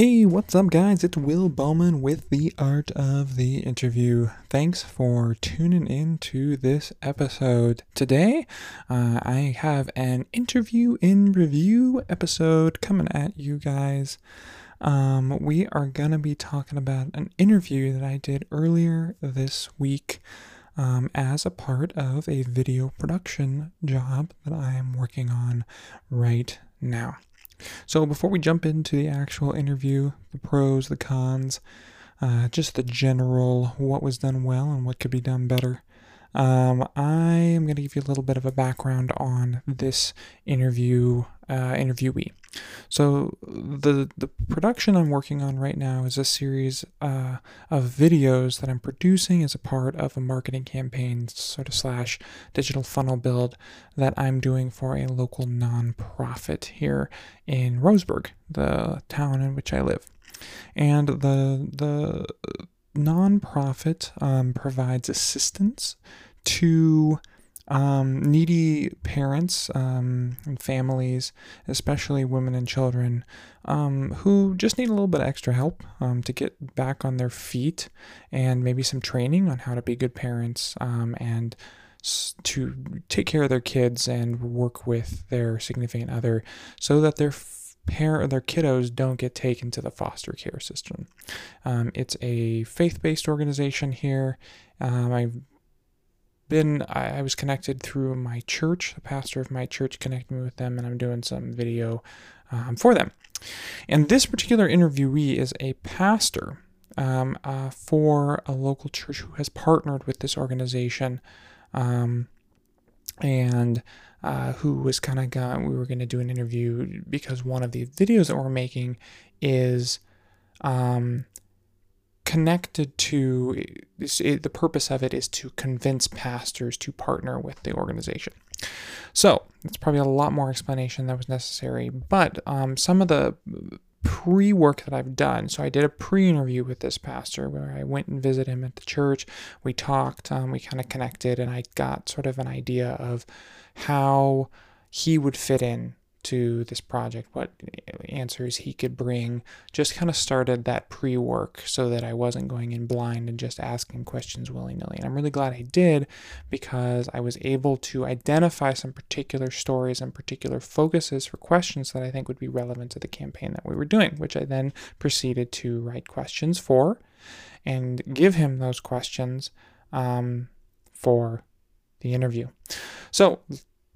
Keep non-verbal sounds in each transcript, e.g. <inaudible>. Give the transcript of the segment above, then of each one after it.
Hey, what's up, guys? It's Will Bowman with the Art of the Interview. Thanks for tuning in to this episode. Today, uh, I have an interview in review episode coming at you guys. Um, we are going to be talking about an interview that I did earlier this week um, as a part of a video production job that I am working on right now. So, before we jump into the actual interview, the pros, the cons, uh, just the general what was done well and what could be done better, um, I am going to give you a little bit of a background on this interview uh, interviewee. So the the production I'm working on right now is a series uh, of videos that I'm producing as a part of a marketing campaign, sort of slash digital funnel build that I'm doing for a local nonprofit here in Roseburg, the town in which I live, and the the nonprofit um, provides assistance to um, needy parents um, and families, especially women and children, um, who just need a little bit of extra help um, to get back on their feet and maybe some training on how to be good parents um, and to take care of their kids and work with their significant other so that their parent their kiddos don't get taken to the foster care system. Um, it's a faith-based organization here. I've been I, was connected through my church. The pastor of my church connected me with them, and I'm doing some video um, for them. And this particular interviewee is a pastor um, uh, for a local church who has partnered with this organization, um, and uh, who was kind of going. We were going to do an interview because one of the videos that we're making is um, connected to the purpose of it is to convince pastors to partner with the organization. So it's probably a lot more explanation that was necessary, but um, some of the pre work that I've done. So I did a pre interview with this pastor where I went and visited him at the church. We talked, um, we kind of connected, and I got sort of an idea of how he would fit in to this project, what answers he could bring. Just kind of started that pre work so that I wasn't going in blind and just asking questions willy nilly. And I'm really glad I did because I was able to identify some particular stories and particular focuses for questions that I think would be relevant to the campaign that we were doing, which I then proceeded to write questions for and give him those questions um, for the interview. So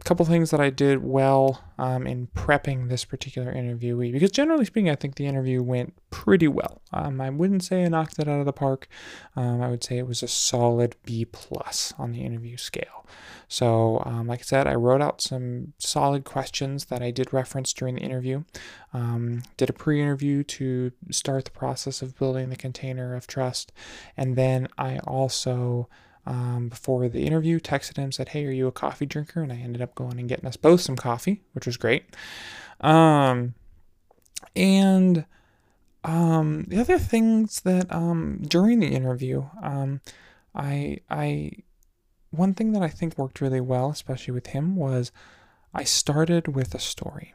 a couple things that I did well um, in prepping this particular interviewee, because generally speaking, I think the interview went pretty well. Um, I wouldn't say I knocked it out of the park. Um, I would say it was a solid B plus on the interview scale. So, um, like I said, I wrote out some solid questions that I did reference during the interview. Um, did a pre-interview to start the process of building the container of trust, and then I also um, before the interview, texted him, said, Hey, are you a coffee drinker? And I ended up going and getting us both some coffee, which was great. Um, and um, the other things that um, during the interview, um, I, I, one thing that I think worked really well, especially with him, was I started with a story.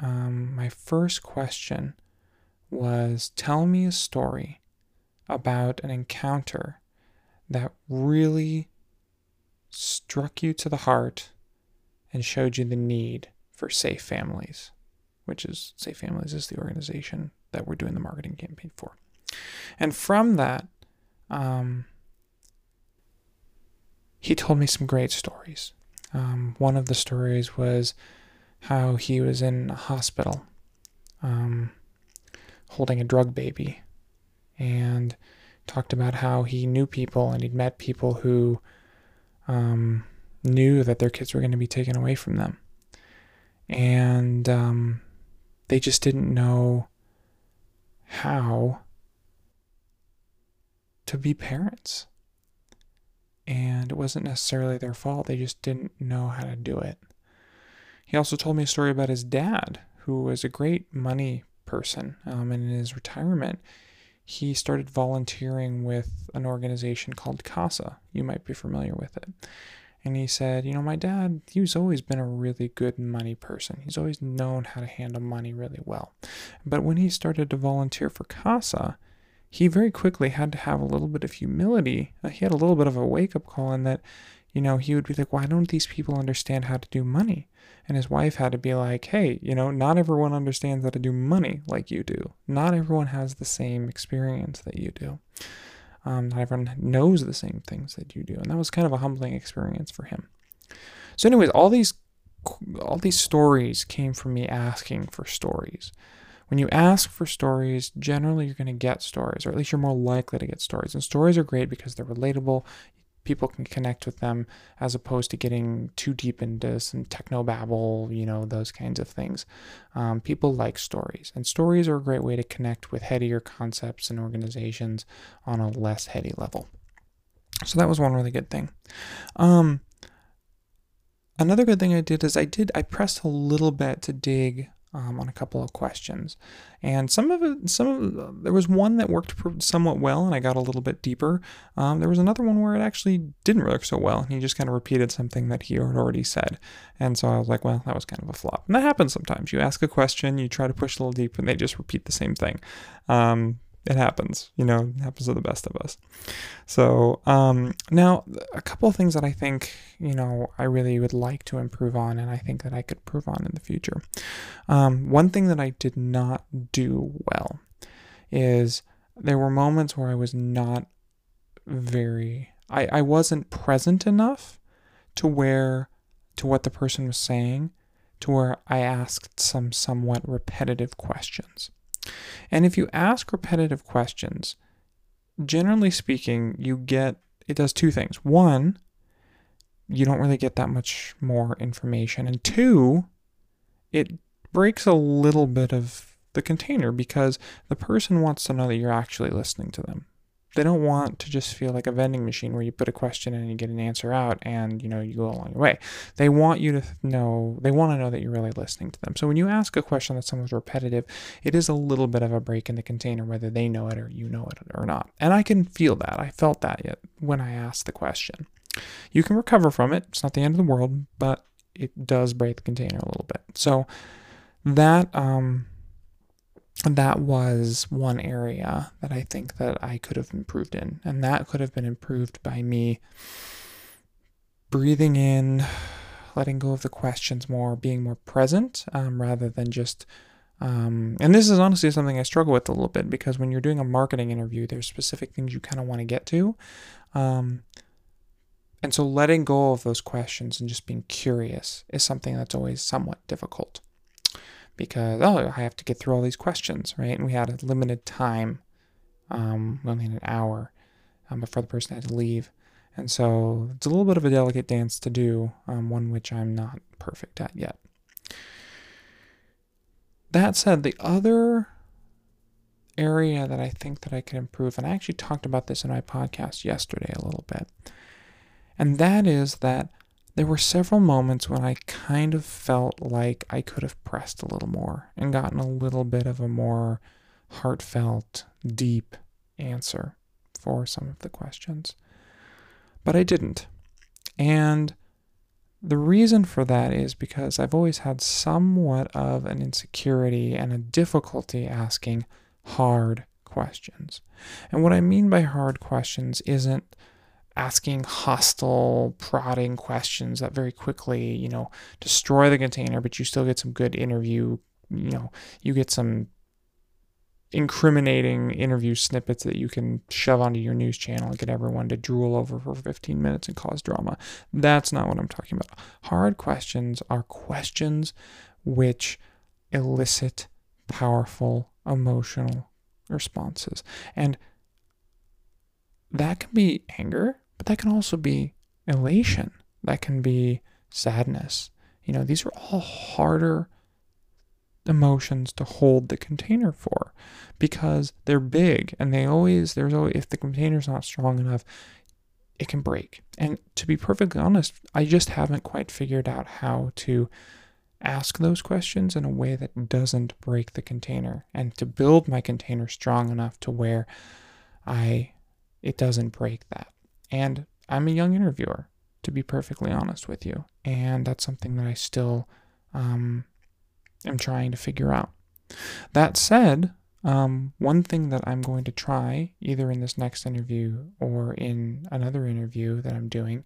Um, my first question was Tell me a story about an encounter that really struck you to the heart and showed you the need for Safe Families, which is Safe Families is the organization that we're doing the marketing campaign for. And from that, um, he told me some great stories. Um, one of the stories was how he was in a hospital um, holding a drug baby. And talked about how he knew people and he'd met people who um, knew that their kids were going to be taken away from them. And um, they just didn't know how to be parents. And it wasn't necessarily their fault, they just didn't know how to do it. He also told me a story about his dad, who was a great money person. Um, and in his retirement, he started volunteering with an organization called CASA. You might be familiar with it. And he said, You know, my dad, he's always been a really good money person. He's always known how to handle money really well. But when he started to volunteer for CASA, he very quickly had to have a little bit of humility. He had a little bit of a wake up call in that, you know, he would be like, why don't these people understand how to do money? And his wife had to be like, hey, you know, not everyone understands how to do money like you do. Not everyone has the same experience that you do. Um, not everyone knows the same things that you do. And that was kind of a humbling experience for him. So, anyways, all these all these stories came from me asking for stories. When you ask for stories, generally you're going to get stories, or at least you're more likely to get stories. And stories are great because they're relatable. People can connect with them as opposed to getting too deep into some techno babble, you know, those kinds of things. Um, people like stories, and stories are a great way to connect with headier concepts and organizations on a less heady level. So that was one really good thing. Um, another good thing I did is I did I pressed a little bit to dig um, on a couple of questions, and some of it, some of there was one that worked somewhat well, and I got a little bit deeper. Um, there was another one where it actually didn't work so well, and he just kind of repeated something that he had already said, and so I was like, well, that was kind of a flop. And that happens sometimes. You ask a question, you try to push a little deep, and they just repeat the same thing. Um, it happens, you know, it happens to the best of us. So, um, now a couple of things that I think, you know, I really would like to improve on and I think that I could improve on in the future. Um, one thing that I did not do well is there were moments where I was not very, I, I wasn't present enough to where, to what the person was saying, to where I asked some somewhat repetitive questions. And if you ask repetitive questions, generally speaking, you get it does two things. One, you don't really get that much more information. And two, it breaks a little bit of the container because the person wants to know that you're actually listening to them they don't want to just feel like a vending machine where you put a question and you get an answer out and you know you go along your way. They want you to know they want to know that you're really listening to them. So when you ask a question that someone's repetitive it is a little bit of a break in the container whether they know it or you know it or not. And i can feel that. I felt that yet when i asked the question. You can recover from it. It's not the end of the world but it does break the container a little bit. So that um that was one area that I think that I could have improved in. And that could have been improved by me breathing in, letting go of the questions more, being more present um, rather than just. Um, and this is honestly something I struggle with a little bit because when you're doing a marketing interview, there's specific things you kind of want to get to. Um, and so letting go of those questions and just being curious is something that's always somewhat difficult because oh I have to get through all these questions, right? And we had a limited time, um, only an hour, um, before the person had to leave, and so it's a little bit of a delicate dance to do, um, one which I'm not perfect at yet. That said, the other area that I think that I could improve, and I actually talked about this in my podcast yesterday a little bit, and that is that there were several moments when I kind of felt like I could have pressed a little more and gotten a little bit of a more heartfelt, deep answer for some of the questions. But I didn't. And the reason for that is because I've always had somewhat of an insecurity and a difficulty asking hard questions. And what I mean by hard questions isn't asking hostile, prodding questions that very quickly, you know, destroy the container, but you still get some good interview, you know, you get some incriminating interview snippets that you can shove onto your news channel and get everyone to drool over for 15 minutes and cause drama. That's not what I'm talking about. Hard questions are questions which elicit powerful emotional responses. And that can be anger, but that can also be elation. That can be sadness. You know, these are all harder emotions to hold the container for because they're big and they always, there's always, if the container's not strong enough, it can break. And to be perfectly honest, I just haven't quite figured out how to ask those questions in a way that doesn't break the container and to build my container strong enough to where I it doesn't break that. And I'm a young interviewer. to be perfectly honest with you. And that's something that I still um, am trying to figure out. That said, um, one thing that I'm going to try, either in this next interview or in another interview that I'm doing,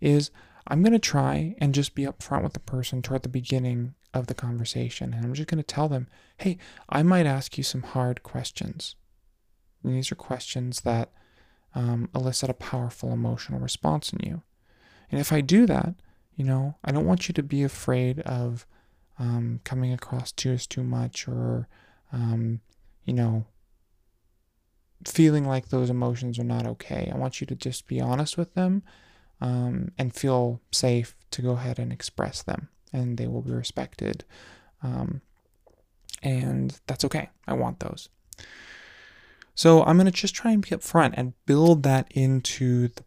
is I'm going to try and just be upfront with the person toward the beginning of the conversation. And I'm just going to tell them, hey, I might ask you some hard questions. And these are questions that um, elicit a powerful emotional response in you. And if I do that, you know, I don't want you to be afraid of um, coming across too as too much or, um, you know, feeling like those emotions are not okay. I want you to just be honest with them um, and feel safe to go ahead and express them, and they will be respected. Um, and that's okay. I want those. So I'm going to just try and be upfront and build that into the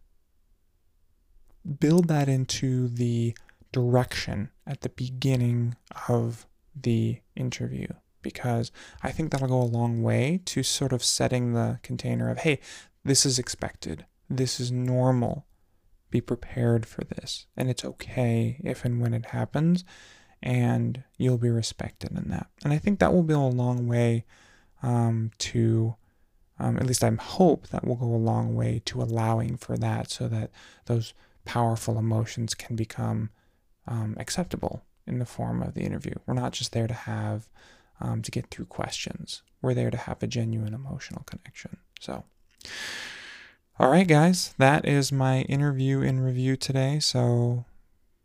build that into the direction at the beginning of the interview because I think that'll go a long way to sort of setting the container of, hey, this is expected. This is normal. Be prepared for this. And it's okay if and when it happens, and you'll be respected in that. And I think that will go a long way um, to um, at least I hope that will go a long way to allowing for that so that those powerful emotions can become um, acceptable in the form of the interview. We're not just there to have, um, to get through questions, we're there to have a genuine emotional connection. So, all right, guys, that is my interview in review today. So,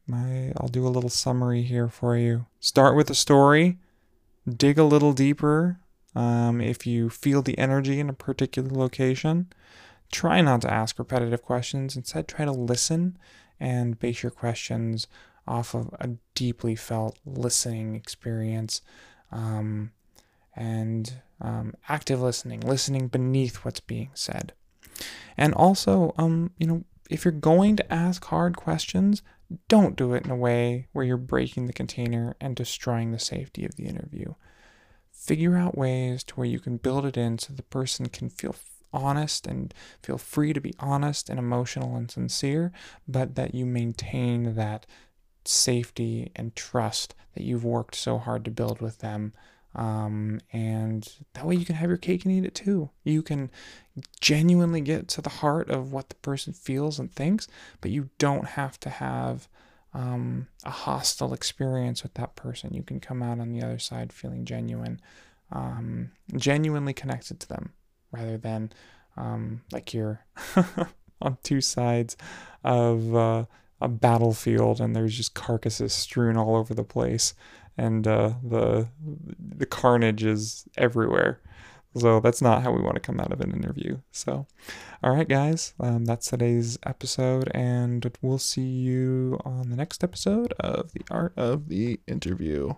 my I'll do a little summary here for you. Start with a story, dig a little deeper um, if you feel the energy in a particular location, try not to ask repetitive questions. Instead, try to listen and base your questions off of a deeply felt listening experience um, and um, active listening, listening beneath what's being said. And also, um, you know, if you're going to ask hard questions, don't do it in a way where you're breaking the container and destroying the safety of the interview figure out ways to where you can build it in so the person can feel honest and feel free to be honest and emotional and sincere, but that you maintain that safety and trust that you've worked so hard to build with them. Um, and that way you can have your cake and eat it too. You can genuinely get to the heart of what the person feels and thinks, but you don't have to have um, a hostile experience with that person. You can come out on the other side feeling genuine, um, genuinely connected to them, rather than um, like you're <laughs> on two sides of uh, a battlefield and there's just carcasses strewn all over the place, and uh, the the carnage is everywhere. So that's not how we want to come out of an interview. So, all right, guys, um, that's today's episode, and we'll see you on the next episode of The Art of the Interview.